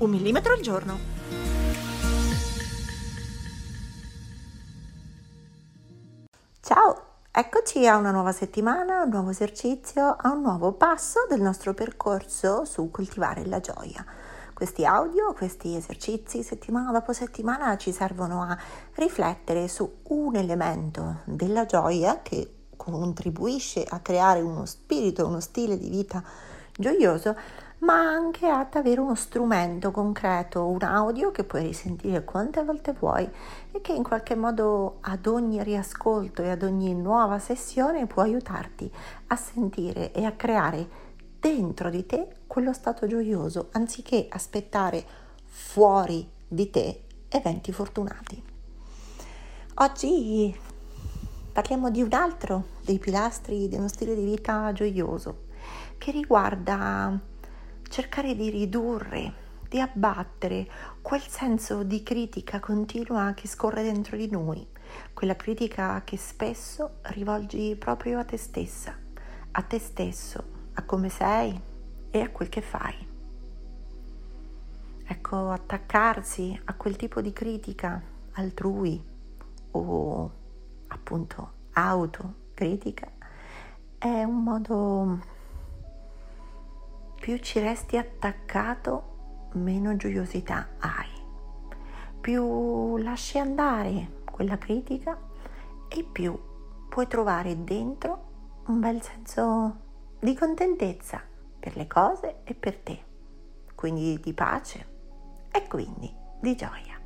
Un millimetro al giorno. Ciao, eccoci a una nuova settimana, un nuovo esercizio, a un nuovo passo del nostro percorso su coltivare la gioia. Questi audio, questi esercizi settimana dopo settimana ci servono a riflettere su un elemento della gioia che contribuisce a creare uno spirito, uno stile di vita gioioso, ma anche ad avere uno strumento concreto, un audio che puoi risentire quante volte vuoi e che in qualche modo ad ogni riascolto e ad ogni nuova sessione può aiutarti a sentire e a creare dentro di te quello stato gioioso anziché aspettare fuori di te eventi fortunati. Oggi parliamo di un altro dei pilastri di uno stile di vita gioioso che riguarda cercare di ridurre, di abbattere quel senso di critica continua che scorre dentro di noi, quella critica che spesso rivolgi proprio a te stessa, a te stesso, a come sei e a quel che fai. Ecco, attaccarsi a quel tipo di critica altrui o appunto autocritica è un modo più ci resti attaccato, meno gioiosità hai. Più lasci andare quella critica e più puoi trovare dentro un bel senso di contentezza per le cose e per te, quindi di pace e quindi di gioia.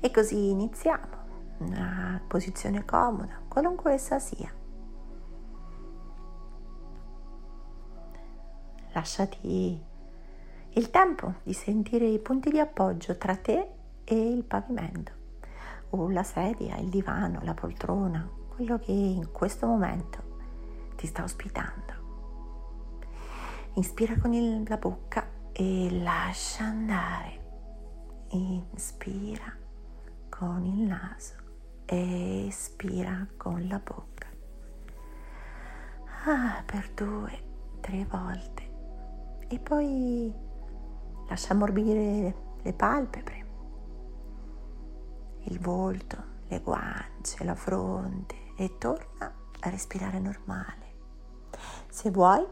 E così iniziamo, una posizione comoda, qualunque essa sia lasciati il tempo di sentire i punti di appoggio tra te e il pavimento, o la sedia, il divano, la poltrona, quello che in questo momento ti sta ospitando. Inspira con il, la bocca e lascia andare. Inspira con il naso e espira con la bocca. Ah, per due, tre volte e poi lascia ammorbire le palpebre, il volto, le guance, la fronte e torna a respirare normale. Se vuoi,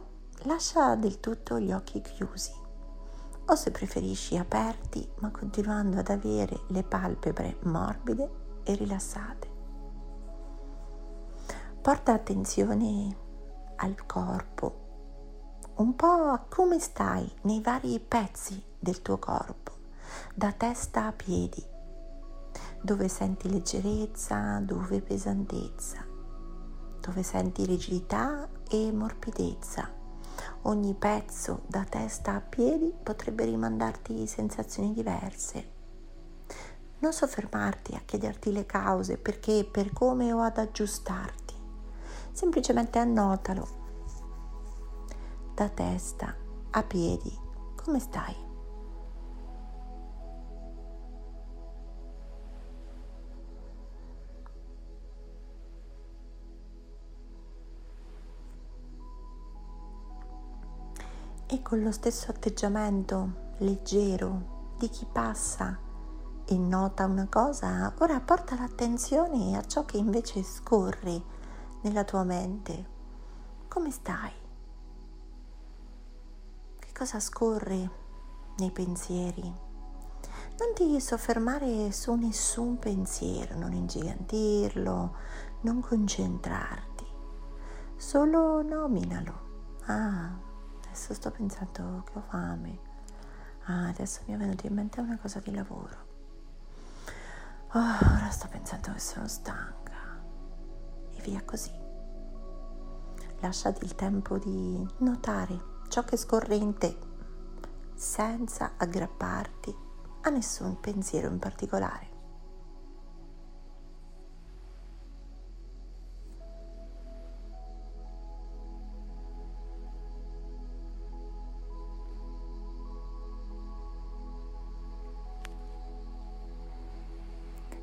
lascia del tutto gli occhi chiusi o se preferisci aperti ma continuando ad avere le palpebre morbide e rilassate. Porta attenzione al corpo un po' a come stai nei vari pezzi del tuo corpo, da testa a piedi, dove senti leggerezza, dove pesantezza, dove senti rigidità e morbidezza. Ogni pezzo da testa a piedi potrebbe rimandarti sensazioni diverse. Non soffermarti a chiederti le cause perché per come o ad aggiustarti. Semplicemente annotalo da testa a piedi. Come stai? E con lo stesso atteggiamento leggero di chi passa e nota una cosa, ora porta l'attenzione a ciò che invece scorre nella tua mente. Come stai? Cosa scorre nei pensieri. Non ti soffermare su nessun pensiero, non ingigantirlo, non concentrarti, solo nominalo. Ah, adesso sto pensando che ho fame. Ah, adesso mi è venuta in mente una cosa di lavoro. Oh, ora sto pensando che sono stanca. E via così. Lasciati il tempo di notare ciò che scorre in te, senza aggrapparti a nessun pensiero in particolare.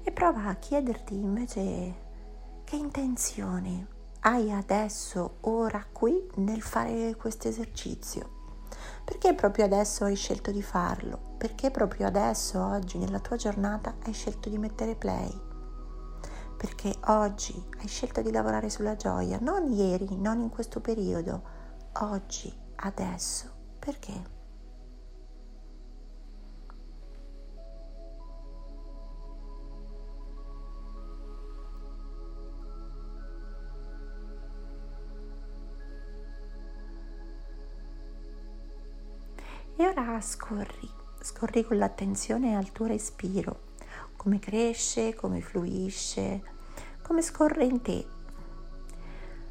E prova a chiederti invece che intenzioni hai adesso, ora, qui nel fare questo esercizio. Perché proprio adesso hai scelto di farlo? Perché proprio adesso, oggi, nella tua giornata, hai scelto di mettere play? Perché oggi hai scelto di lavorare sulla gioia, non ieri, non in questo periodo, oggi, adesso. Perché? E ora scorri, scorri con l'attenzione al tuo respiro, come cresce, come fluisce, come scorre in te,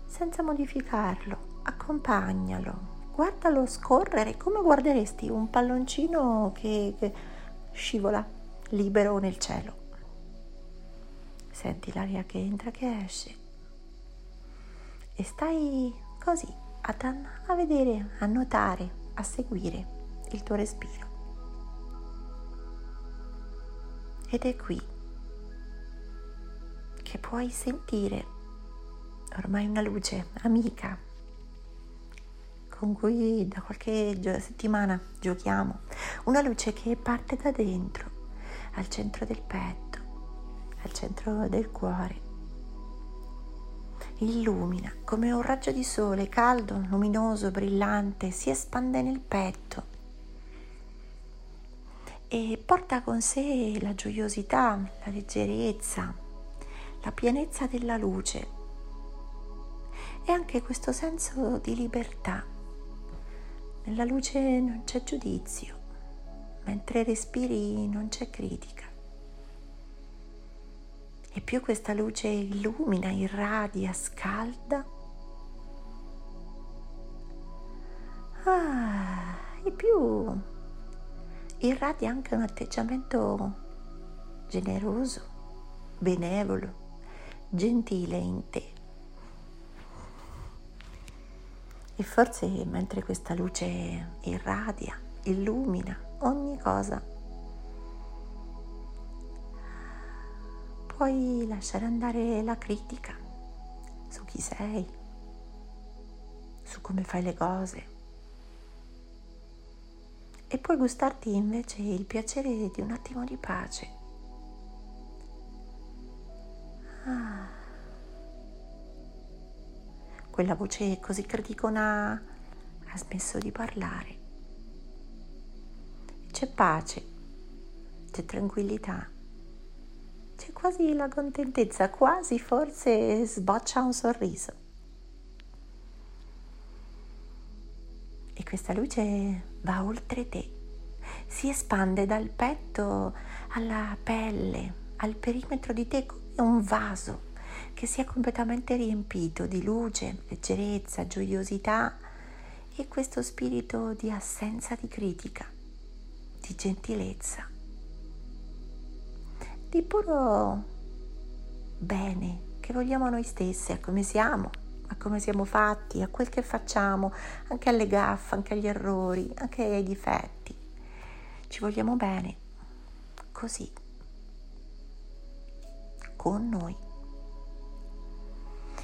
senza modificarlo, accompagnalo, guardalo scorrere come guarderesti un palloncino che, che scivola libero nel cielo. Senti l'aria che entra, che esce. E stai così a, a vedere, a notare, a seguire il tuo respiro. Ed è qui che puoi sentire ormai una luce amica con cui da qualche settimana giochiamo, una luce che parte da dentro, al centro del petto, al centro del cuore. Illumina come un raggio di sole caldo, luminoso, brillante, si espande nel petto e porta con sé la gioiosità, la leggerezza, la pienezza della luce e anche questo senso di libertà. Nella luce non c'è giudizio, mentre respiri non c'è critica. E più questa luce illumina, irradia, scalda, ah, e più irradia anche un atteggiamento generoso, benevolo, gentile in te. E forse mentre questa luce irradia, illumina ogni cosa, puoi lasciare andare la critica su chi sei, su come fai le cose e puoi gustarti invece il piacere di un attimo di pace. Ah. Quella voce così criticona ha smesso di parlare. C'è pace, c'è tranquillità, c'è quasi la contentezza, quasi forse sboccia un sorriso. E questa luce va oltre te, si espande dal petto alla pelle, al perimetro di te come un vaso che sia completamente riempito di luce, leggerezza, gioiosità e questo spirito di assenza di critica, di gentilezza, di puro bene che vogliamo noi stessi, a come siamo, a come siamo fatti, a quel che facciamo, anche alle gaffe, anche agli errori, anche ai difetti. Ci vogliamo bene, così, con noi.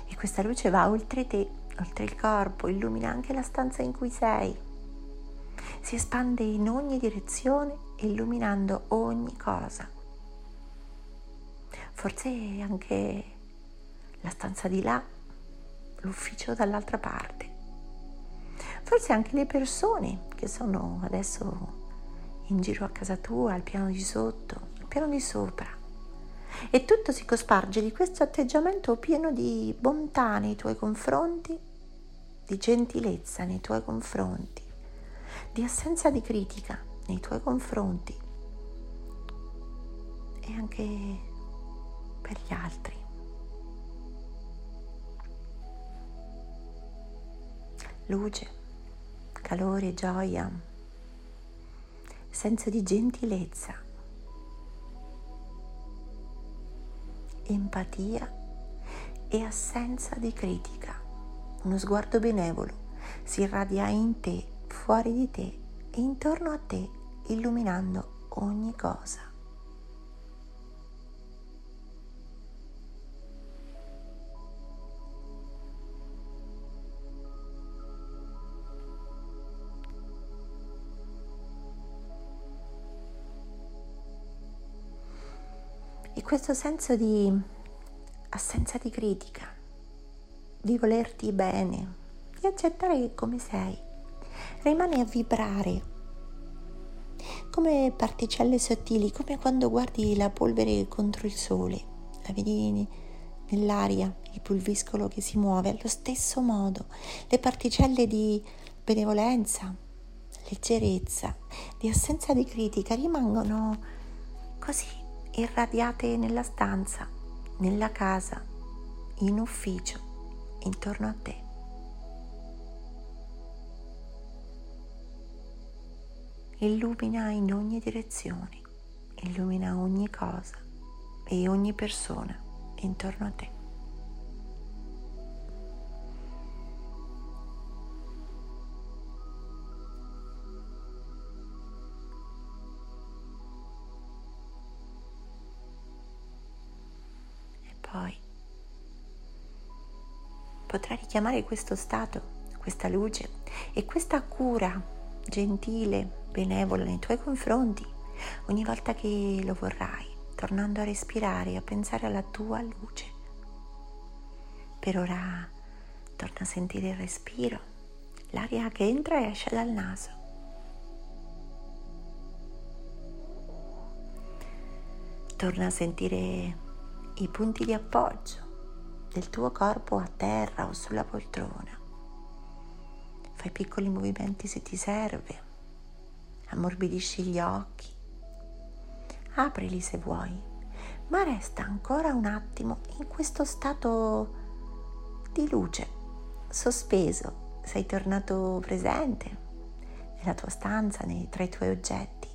E questa luce va oltre te, oltre il corpo, illumina anche la stanza in cui sei. Si espande in ogni direzione, illuminando ogni cosa. Forse anche la stanza di là l'ufficio dall'altra parte. Forse anche le persone che sono adesso in giro a casa tua, al piano di sotto, al piano di sopra. E tutto si cosparge di questo atteggiamento pieno di bontà nei tuoi confronti, di gentilezza nei tuoi confronti, di assenza di critica nei tuoi confronti e anche per gli altri. Luce, calore, gioia, senso di gentilezza, empatia e assenza di critica. Uno sguardo benevolo si irradia in te, fuori di te e intorno a te, illuminando ogni cosa. E questo senso di assenza di critica, di volerti bene, di accettare come sei, rimane a vibrare come particelle sottili, come quando guardi la polvere contro il sole, la vedi nell'aria, il pulviscolo che si muove, allo stesso modo le particelle di benevolenza, leggerezza, di assenza di critica rimangono così irradiate nella stanza, nella casa, in ufficio, intorno a te. Illumina in ogni direzione, illumina ogni cosa e ogni persona intorno a te. Poi potrai richiamare questo stato, questa luce e questa cura gentile, benevola nei tuoi confronti ogni volta che lo vorrai, tornando a respirare e a pensare alla tua luce. Per ora torna a sentire il respiro, l'aria che entra e esce dal naso. Torna a sentire i punti di appoggio del tuo corpo a terra o sulla poltrona. Fai piccoli movimenti se ti serve, ammorbidisci gli occhi, aprili se vuoi, ma resta ancora un attimo in questo stato di luce, sospeso, sei tornato presente nella tua stanza, nei, tra i tuoi oggetti,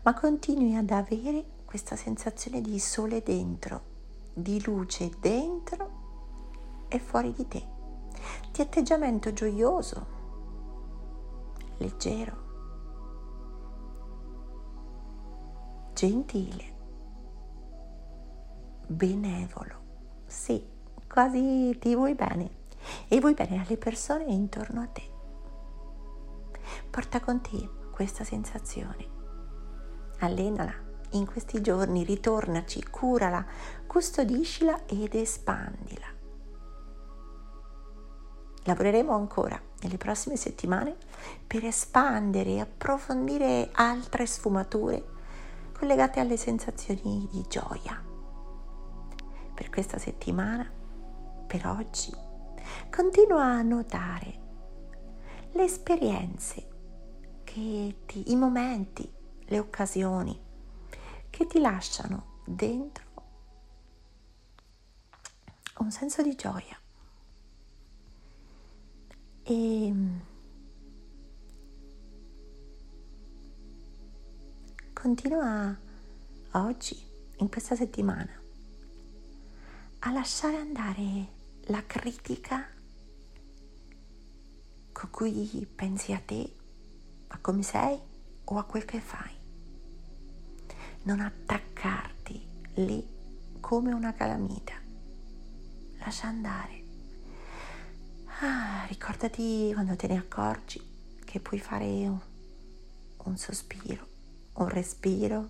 ma continui ad avere questa sensazione di sole dentro di luce dentro e fuori di te, di atteggiamento gioioso, leggero, gentile, benevolo. Sì, quasi ti vuoi bene e vuoi bene alle persone intorno a te. Porta con te questa sensazione. Allenala in questi giorni, ritornaci, curala, custodiscila ed espandila. Lavoreremo ancora nelle prossime settimane per espandere e approfondire altre sfumature collegate alle sensazioni di gioia. Per questa settimana, per oggi, continua a notare le esperienze, che ti, i momenti, le occasioni che ti lasciano dentro un senso di gioia. E continua oggi, in questa settimana, a lasciare andare la critica con cui pensi a te, a come sei o a quel che fai non attaccarti lì come una calamita. Lascia andare. Ah, ricordati quando te ne accorgi che puoi fare un, un sospiro, un respiro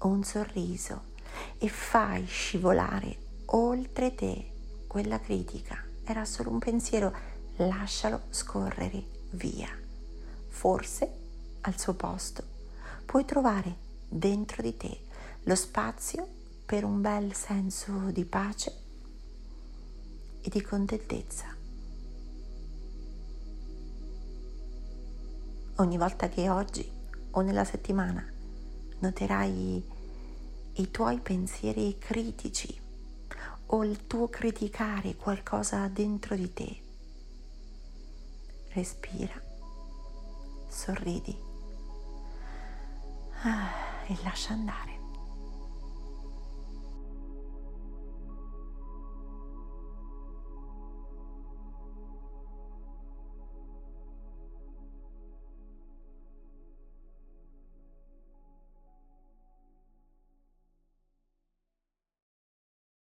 un sorriso e fai scivolare oltre te quella critica. Era solo un pensiero, lascialo scorrere via. Forse al suo posto puoi trovare dentro di te lo spazio per un bel senso di pace e di contentezza. Ogni volta che oggi o nella settimana noterai i tuoi pensieri critici o il tuo criticare qualcosa dentro di te, respira, sorridi Ah, e lascia andare.